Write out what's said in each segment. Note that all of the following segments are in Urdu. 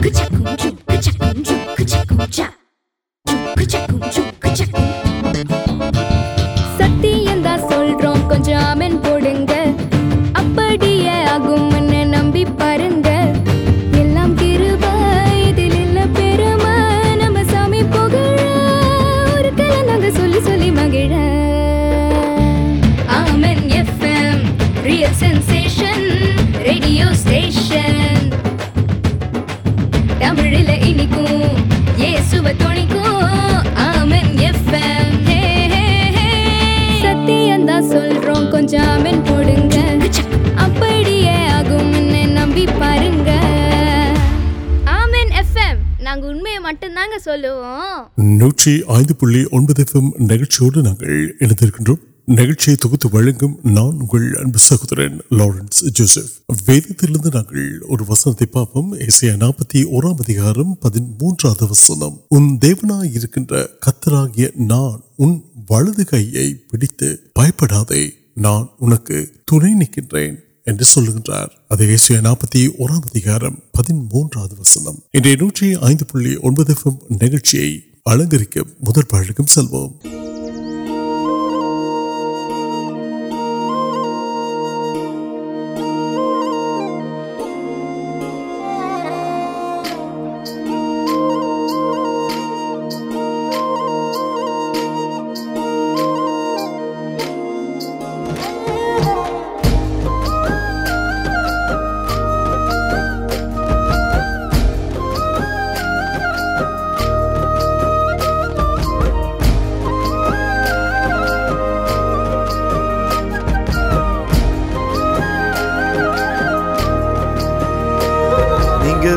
그자 공주 그자 공주 그자 공자 공주 그자 공주 그자 공주 மட்டும்தாங்க சொல்லுவோம் நூற்றி ஐந்து புள்ளி ஒன்பது நிகழ்ச்சியோடு நாங்கள் இணைந்திருக்கின்றோம் நிகழ்ச்சியை தொகுத்து வழங்கும் நான் உங்கள் அன்பு சகோதரன் லாரன்ஸ் ஜோசப் வேதத்திலிருந்து நாங்கள் ஒரு வசனத்தை பார்ப்போம் இசையா நாற்பத்தி ஓராம் அதிகாரம் பதிமூன்றாவது வசனம் உன் தேவனாய் இருக்கின்ற கத்தராகிய நான் உன் வலது கையை பிடித்து பயப்படாதே நான் உனக்கு துணை நிற்கின்றேன் என்று சொல்லுகின்றார் அது ஏசியா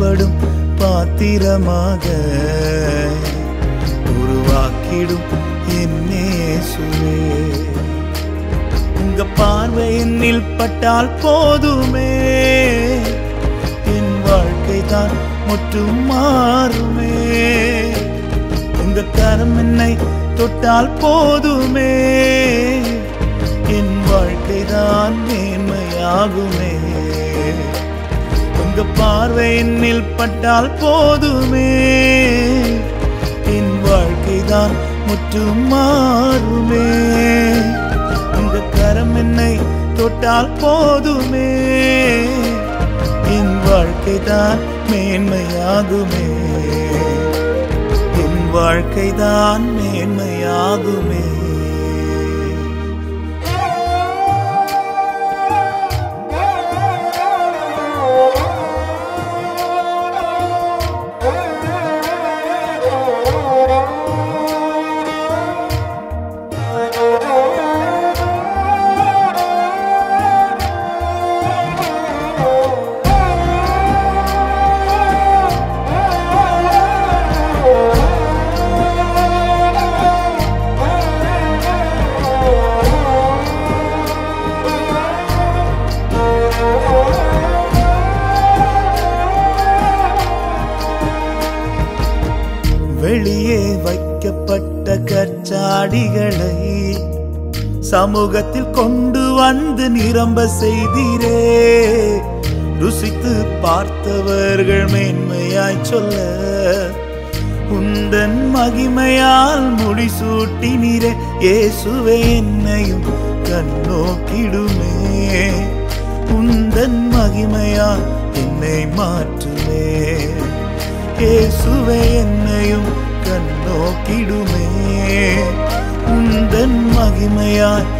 نٹ ان کے ترم ان کے میرے پارو نٹم ان کے مرم ان کے مارک م نرم پارت مند مہیم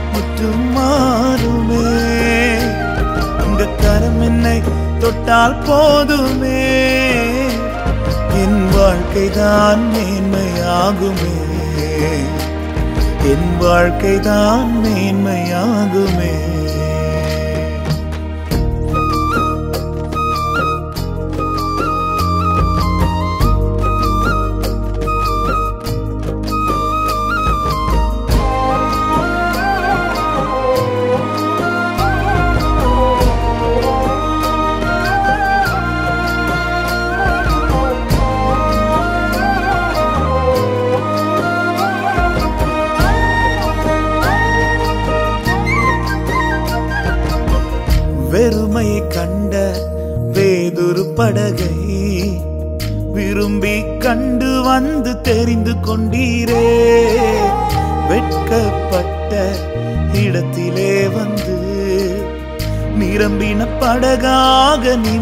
ترم انواق موک مینم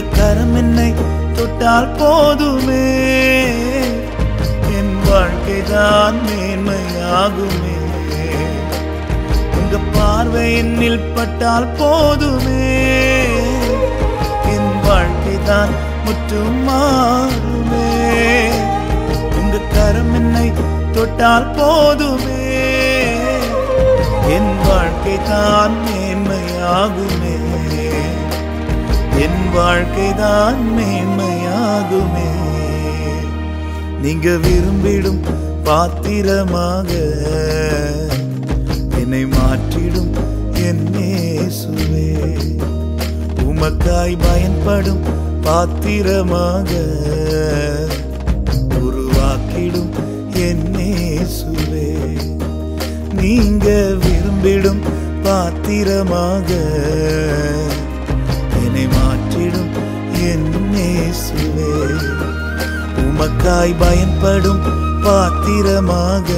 رمک مل پہ واقع واقب ٹمکائی پنپر نہیں واطر நமக்காய் பயன்படும் பாத்திரமாக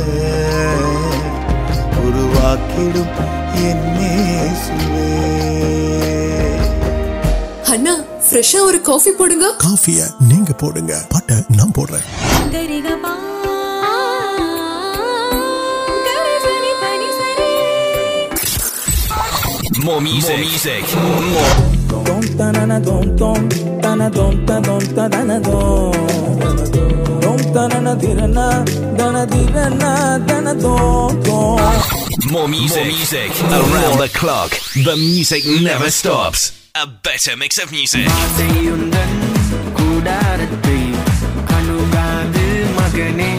உருவாக்கிடும் அண்ணா ஃப்ரெஷ்ஷா ஒரு காஃபி போடுங்க காஃபிய நீங்க போடுங்க பாட்ட நான் போடுறேன் More music. More music. More. Dom tanana dom dom tana dom ta dom ta dana dom dom tanana dirana dana dirana dana dom dom More music. More music. Around the clock. The music never stops. A better mix of music. ஆசையுந்தன் கூடாரத்தை அணுகாது மகனே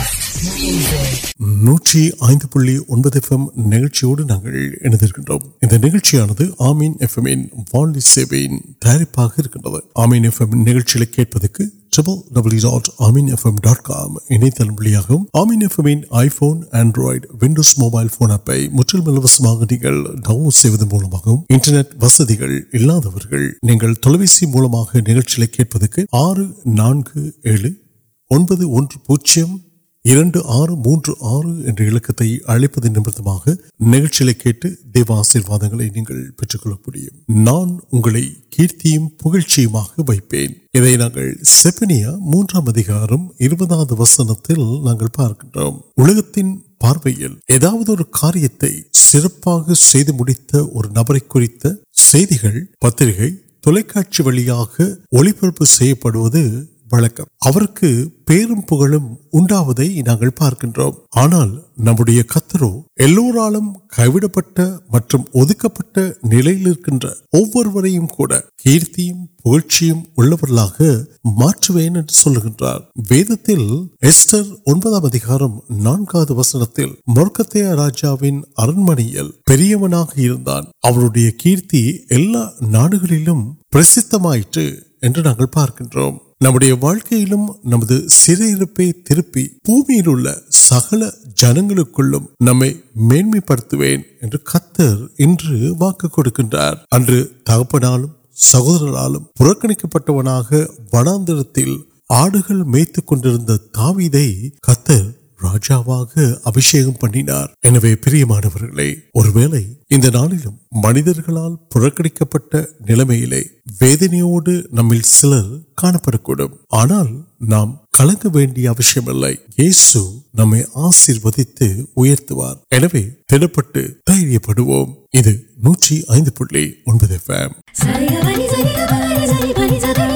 music. நூற்றி ஐந்து புள்ளி ஒன்பது எஃப்எம் நிகழ்ச்சியோடு நாங்கள் இணைந்திருக்கின்றோம் இந்த நிகழ்ச்சியானது ஆமீன் எஃப்எம்மின் வானொலி சேவையின் தயாரிப்பாக இருக்கின்றது ஆமீன் எஃப்எம் நிகழ்ச்சிகளை கேட்பதற்கு ட்ரிபிள் டபிள்யூ டாட் ஆமீன் எஃப்எம் டாட் காம் இணையதளம் வழியாகவும் ஆமீன் எஃப்எம்மின் ஐபோன் ஆண்ட்ராய்டு نمدہ لڑکیوں سہورال پہ وڑا آپ کو میتھ کو ملک آنا کلک نمروار دن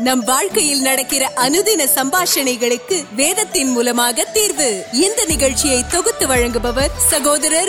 نمکین سماشن وید تین موقع تیار سہوار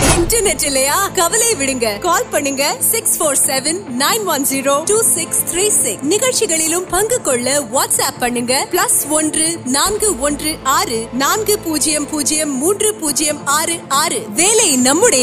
انٹر نٹل نوک واٹس پہ موجود نمبر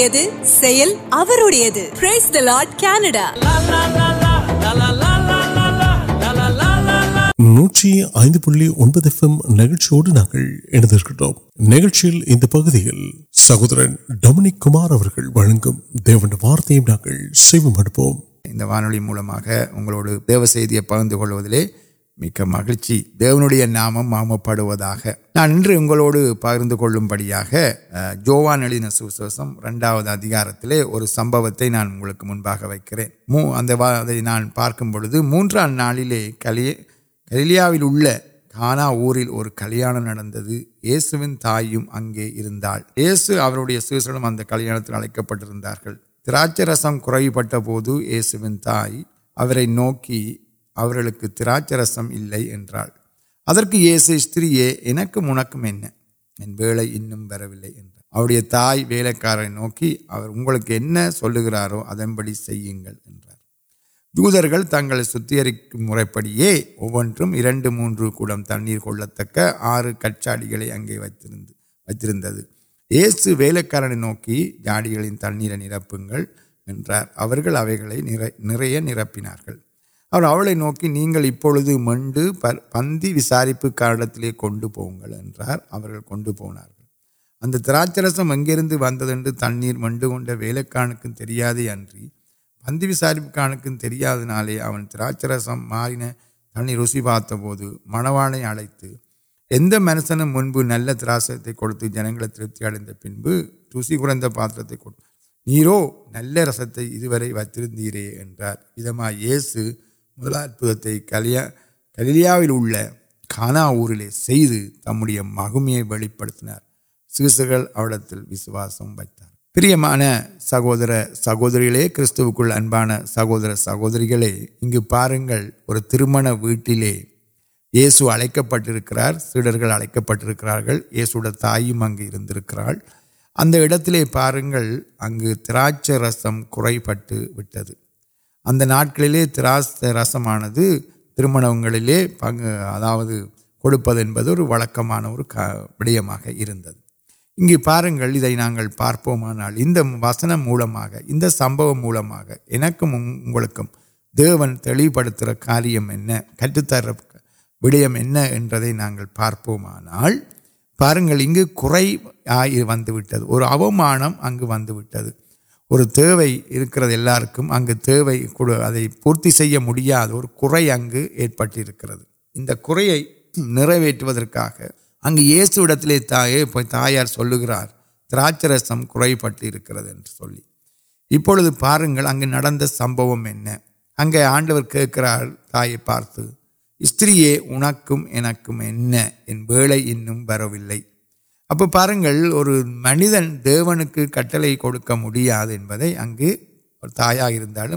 நூற்றி ஐந்து புள்ளி ஒன்பது எஃப்எம் நிகழ்ச்சியோடு நாங்கள் இணைந்திருக்கிறோம் நிகழ்ச்சியில் இந்த பகுதியில் சகோதரன் டொமினிக் குமார் அவர்கள் வழங்கும் தேவன் வார்த்தையும் நாங்கள் செய்வோம் அடுப்போம் இந்த வானொலி மூலமாக உங்களோடு தேவ செய்தியை பகிர்ந்து கொள்வதிலே மிக்க மகிழ்ச்சி தேவனுடைய நாமம் کلیا ہونا اور کلیام یہ سنسمن کلیاں اڑک پہ تراچرسم کو پہسو ٹین تر نوکرسمے ادھر یہ سیری ان تائلک نوکروڑی دود تریپ پڑو مو ترک آر کچاڑی اگے وتر یہ سوکار نوکی جاڑی ترپن نرہ نرپے نوکی نہیں پولیس من پند وساری کارڈ کنارے ودے تر من کو پندیا رسم تن روز منوان اڑت منسم منب نل تراستے کتر جنگ ترپتی پنب روش پاترو نل رستے ادھر وتر ادم یہ کلیا کلیاو تمہیا مہمیا بڑی پڑھ سکتی وسواسم و پر مان سو سہ کہر سہو پاور ویٹل یہ سوک پٹرکار سیڈر اڑک پٹس تائیک اگاچ رسم کو اتنا تراس رسمان ترم پہ کڑوانا انگل پارپان ان وسن مو سم موکم دیار کٹتر وڈیمین پارپان پارن کو اور تبدیل اگ پورتی پکے اندر اگسے تا تا گرار دراچرسم کو پاگل اگند سمومین آڈر کی تائ پارتری ان پارن اور منتن دےو کٹک میڈیا اندے اگے اور تاٹ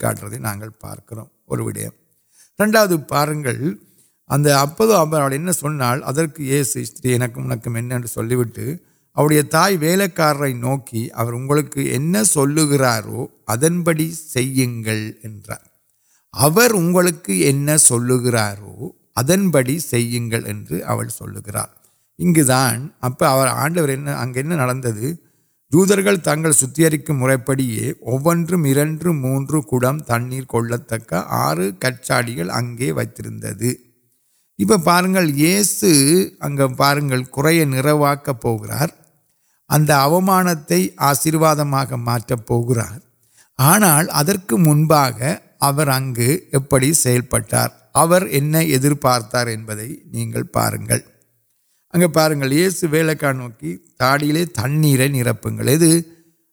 کاٹل پارک ررن پارن اگر اب سنال یہ سی استری انٹر تائ ولکار نوکیاروکی گاروڑی انگرآر دور تک ستم مو تر کار کچاڑی اگے ویسے اب پارس اگار کو آشیواد موبائل آنا پاور ایپر پارتار اندائی نہیں پورل اے پاس ولک نوکی تھی تنر نرپے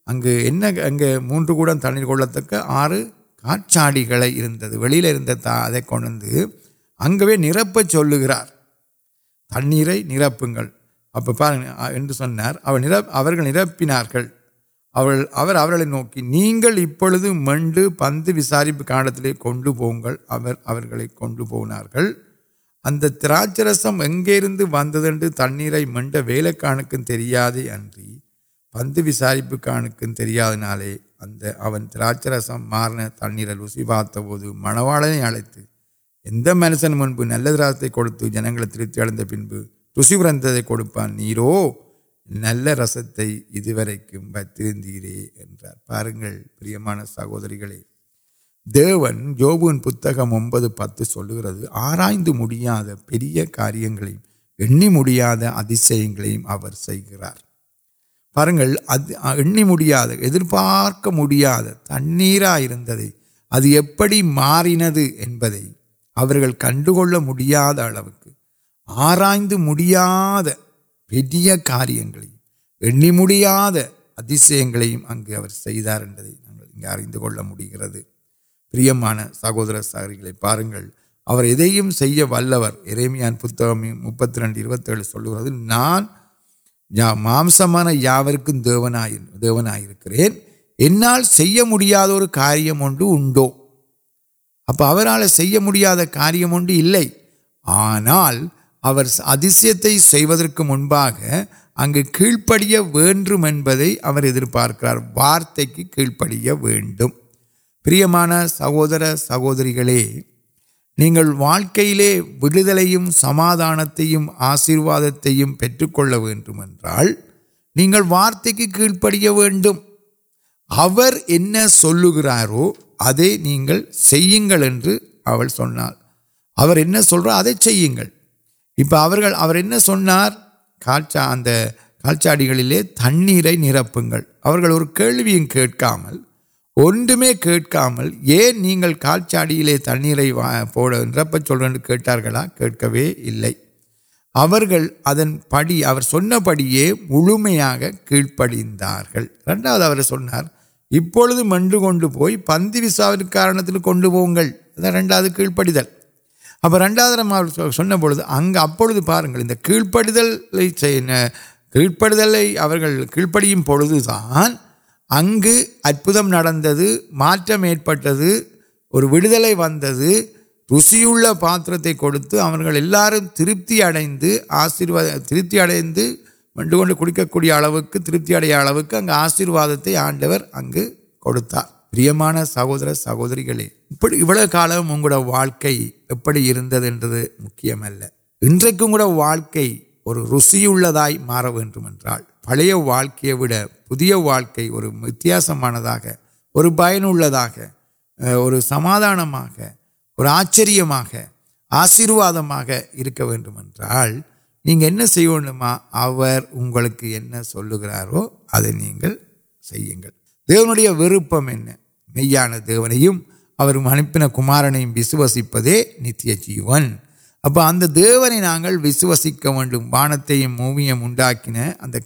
اگیں موجود تنر کل تک آر کاڑکے اگ ن نرپ چل گئی نرار نگر نوکی نہیں پوس پند وساری کاسم اگلے ودی تر ملک کانکن تری پند وساری کانوکنا دراچرسم مارنے تنیر روسی پارت منوال اڑت اندن منب نل کچھ جنگ ترتی نستے پارن سہون جوبو پتہ سلک آرائی کار اتمر پر مارک مجھے مارن ابر کنک آرائی کار اترکے پر مان سہو سکے پاس ورے میں مت نانس یا دیونا دیون آنا میرے ابرال سی ماریہ آنا ادائی منبا اگے کی پڑ پارکار وارت کی کی پڑ سہور سہورگ نہیں واقعی لے دل سمادانت آشرواد وارت کی کیڑ پڑی ورو یوگار کلچاڑی تنپور اور کلو کل کم کال چاڑی لے تر نکل کل پڑ بڑی مومیا کیپر ابھی من کون پو پند ویسا کارن تک رنڈا کیڑپڑ کیڑپڑ کڑھ کیمپ ادمر وسیا پاتر علپتی آشیواد ترپتی منک كو ترپتی آشیرواد آڈر كتام سہور سہو كا میم انسائی مار ویم كا پڑے واقع واقع اور وتسان آنا اور پین كا اور سمادانہ اور آچر آشرواد كے نہیںر اگارویل ورپمان دیو منپرپے نتیہ جیون اب اگر دیونے وسوسیک ووٹ بانت موم اٹا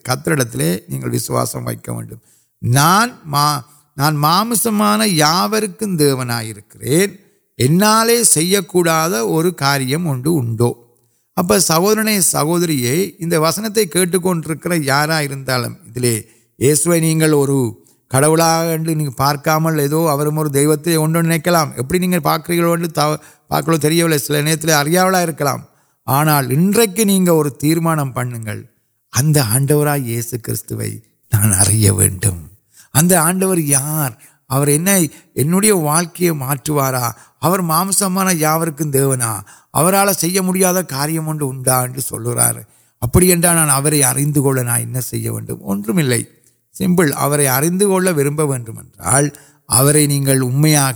کتر نہیں وقت نانس میں یا دیار اب سہور سہوری وسنک یار اور کڑولا پارکام دوتے نکلکا پارک سر نا کرلام آنا ان تیرم پھر آڈو یہ سی نان اریا وی آڈر یار اور واقع اور مانکنا آارہم سل اب نا نامل سیمپلے اردو کول وربل امیا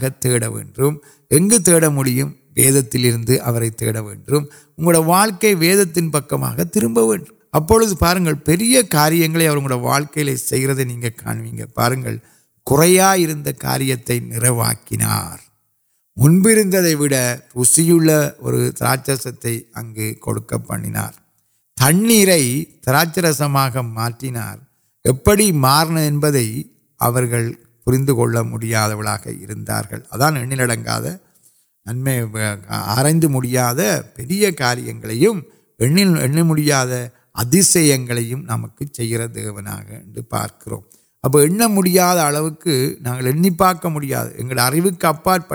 وید ترک وید تین پک تربی کاریہ واقعے سے پارن کو نروا کر منپرد اُراشرس اگنار تنیر تراشرس معٹینارپڑ مارنے اورریند مطلب ادا نا نم آرائی کار مجھ کو چر دیو اب مجھے نا پارک مڑا ہے اپاپ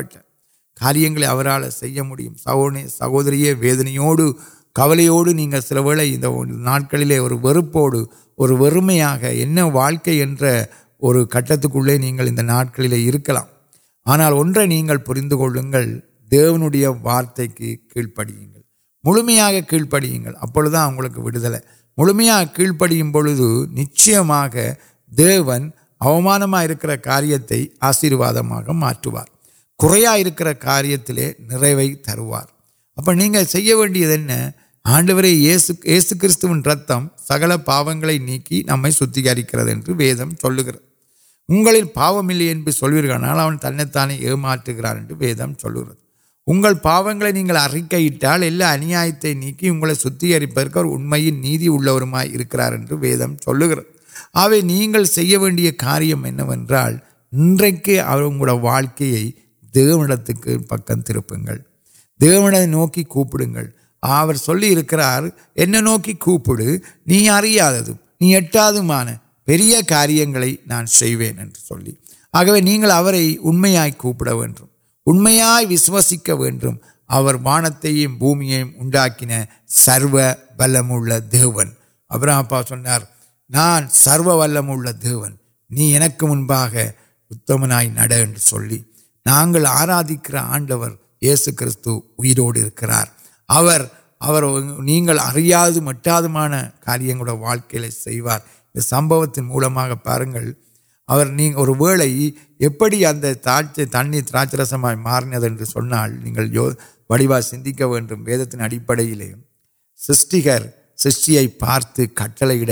کارنگ سیم سہونی سہوری ویدنوڑ کبلوڑ سروے انہیں واقعہ اور کٹت نہیں کرنا اوگل دیوی وارت کی کیل پڑی ملمیا کیڑ پڑی اب کی پڑھو نچن کار آشیواد مجوار کوارت نی تروار اب نہیں سیڈی آنڈو یہ سم سکل پاکی نمتم چل گر پاؤمر تنہیں تانے گر ویدم انگل پاس نہیں اہکل اکیپر نیتی ہودم آئے نہیں کاریہ ان دیون پکو نوکر نوکا پہ کار آگے نہیں وسوسک وانت پومی سرو بلو ابرہ سنار نان سرو بلو کے منبا نا نا آرا دیک آرس کار نہیں اہیا مٹاد کاریہ واقع سمت تین موگ ایپ تنچرسم مارن وڑب سندیک ویم وید تین اڑپی لر سیائی پارت کٹرل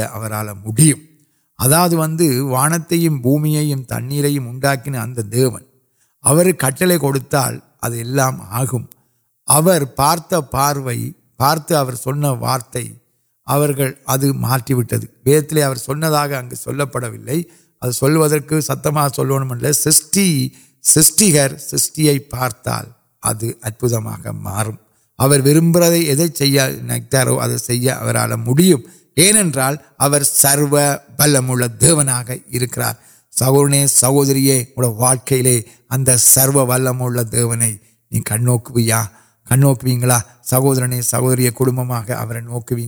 مدا وانت پومی تھی اتون ادھر آگ پارت پارو پارت وارت پڑے سو ستم سر سیا پارتہ مار وارو مجھے سرو بل دیوکر سہور سہوری واقع لے اگر سرو وم دیونے کن نوکویا کن نوکوی سہور سہوری کٹبا نوکوی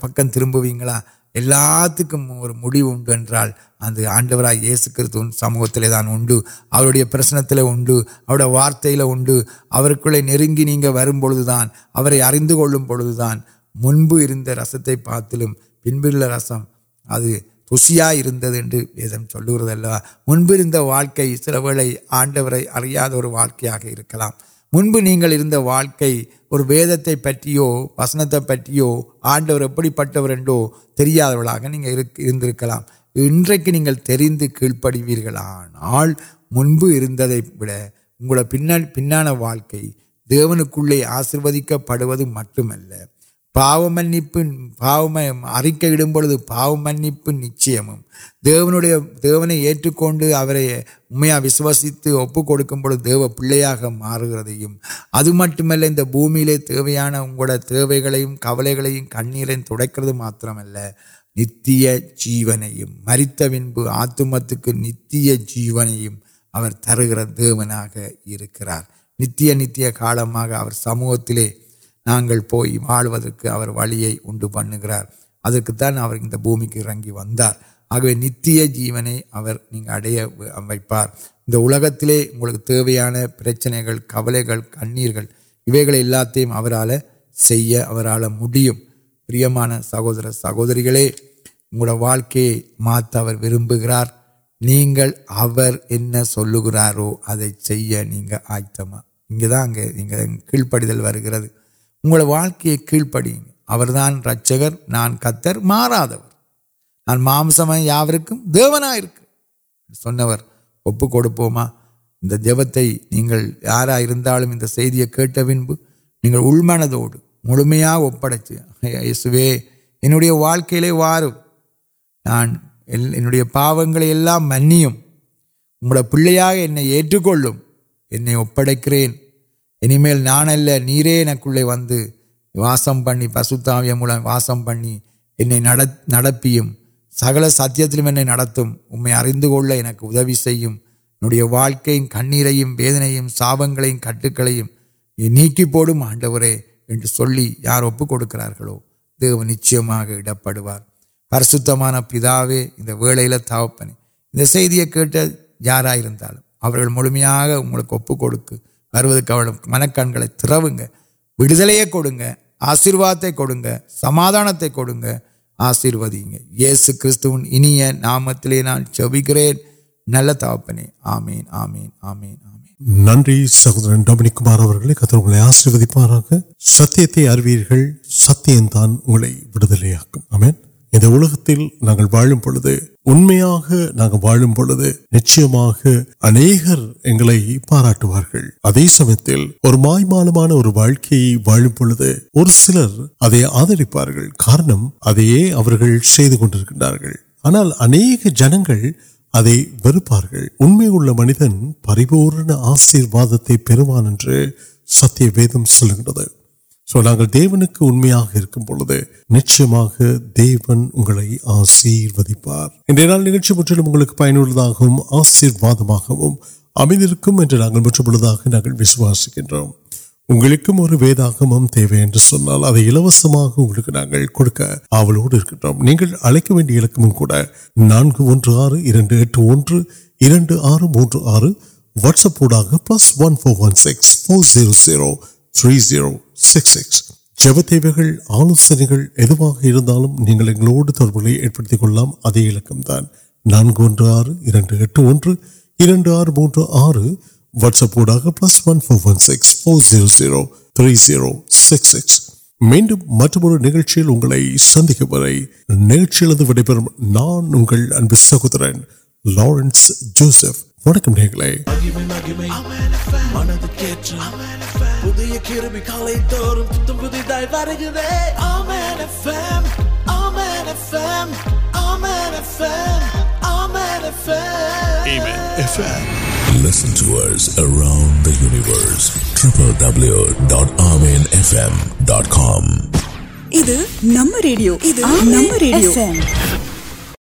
پکم تربیت میڈیا اگر آڈوائے یہ سن سموتانے پرسن دن وارتل اوکے نیے ووانک منبر رستے پارتل پینبل رسم ادھر کشا سلپ آڈو اریا نہیں واقع اور ویدتے پہ وسنت پہ آڈر ابھی پٹرن نہیں کرلان نہیں کیپی آنا منبر پہ پان واقع دیوک آشیوک پڑو مٹم پا من پاؤ اریک پاؤ من پچھلے دیونے ایچکوست اپک دیو پاگ رہی ادمان اگلے کبل گیم کنیریں تک ن جی مریت بن آمد نیو تر گرے نتیہ نتیہ کا سموت جگہ پوئی والوکر ون پانگ کی وار آ نتیہ جیونے اڑیا میں اکہتر کبل کلے گا مان سہ سہورگ وار سلک گرو آئت یہ کیڑ پڑھلے انگ پڑی رچکر نان کتر مارا نانسم یا دیونا اب دے یار کھیٹ بن منتوڈ ملمیا واقع لے وار ان پا ملک کر انہیں نہیںر وی واسم پڑی پشت مل پی نکل ستیہ اردو کول کو ادو سیم انہیں ودن ساپن کٹک آڈو یار ابکرو نچپار پریشد پے ولپنی کھیٹ یار مومیا ارو کبل من کانکر تردل کو سمادان آشیو کنیا نام تین چبکر نل تاپے آمین آمین آمین آمین نن سہونی آشیر ستیہ ستیہ இந்த உலகத்தில் நாங்கள் வாழும் பொழுது உண்மையாக நாங்கள் வாழும் பொழுது நிச்சயமாக அநேகர் எங்களை பாராட்டுவார்கள் அதே சமயத்தில் ஒரு மாய்மாலமான ஒரு வாழ்க்கையை வாழும் பொழுது ஒரு சிலர் அதை ஆதரிப்பார்கள் காரணம் அதையே அவர்கள் செய்து கொண்டிருக்கின்றார்கள் ஆனால் அநேக ஜனங்கள் அதை வெறுப்பார்கள் உண்மை உள்ள மனிதன் பரிபூர்ண ஆசீர்வாதத்தை பெறுவான் என்று சத்திய வேதம் சொல்லுகின்றது ஸோ நாங்கள் தேவனுக்கு உண்மையாக இருக்கும் பொழுது நிச்சயமாக தேவன் உங்களை ஆசீர்வதிப்பார் இன்றைய நாள் நிகழ்ச்சி முற்றிலும் உங்களுக்கு பயனுள்ளதாகவும் ஆசீர்வாதமாகவும் அமைந்திருக்கும் என்று நாங்கள் முற்றுமுள்ளதாக நாங்கள் விசுவாசிக்கின்றோம் உங்களுக்கும் ஒரு வேதாகமம் தேவை என்று சொன்னால் அதை இலவசமாக உங்களுக்கு நாங்கள் கொடுக்க ஆவலோடு இருக்கின்றோம் நீங்கள் அழைக்க வேண்டிய இலக்கமும் கூட நான்கு ஒன்று ஆறு இரண்டு எட்டு ஒன்று இரண்டு ஆறு மூன்று ஆறு வாட்ஸ்அப் ஊடாக plus one four one six four zero zero three zero six six ஜப தேவைகள் ஆலோசனைகள் எதுவாக இருந்தாலும் நீங்கள் எங்களோடு தொடர்புகளை ஏற்படுத்திக் கொள்ளலாம் அதே இலக்கம் தான் நான்கு ஒன்று ஆறு இரண்டு எட்டு ஒன்று இரண்டு ஆறு மூன்று ஆறு வாட்ஸ்அப் ஊடாக plus one four one six four zero zero three zero six six மீண்டும் மற்றொரு நிகழ்ச்சியில் உங்களை சந்திக்கும் வரை நிகழ்ச்சியிலிருந்து விடைபெறும் நான் உங்கள் அன்பு சகோதரன் லாரன்ஸ் ஜோசப் வணக்கம் நேர்களே மனது கேற்று புதிய கிருமி காலை தோறும் புத்தம் புதிதாய் வருகிறே amen FM amen FM amen FM amen FM Amen FM. Listen to us around the universe. www.amenfm.com. இது நம்ம ரேடியோ இது நம்ம ரேடியோ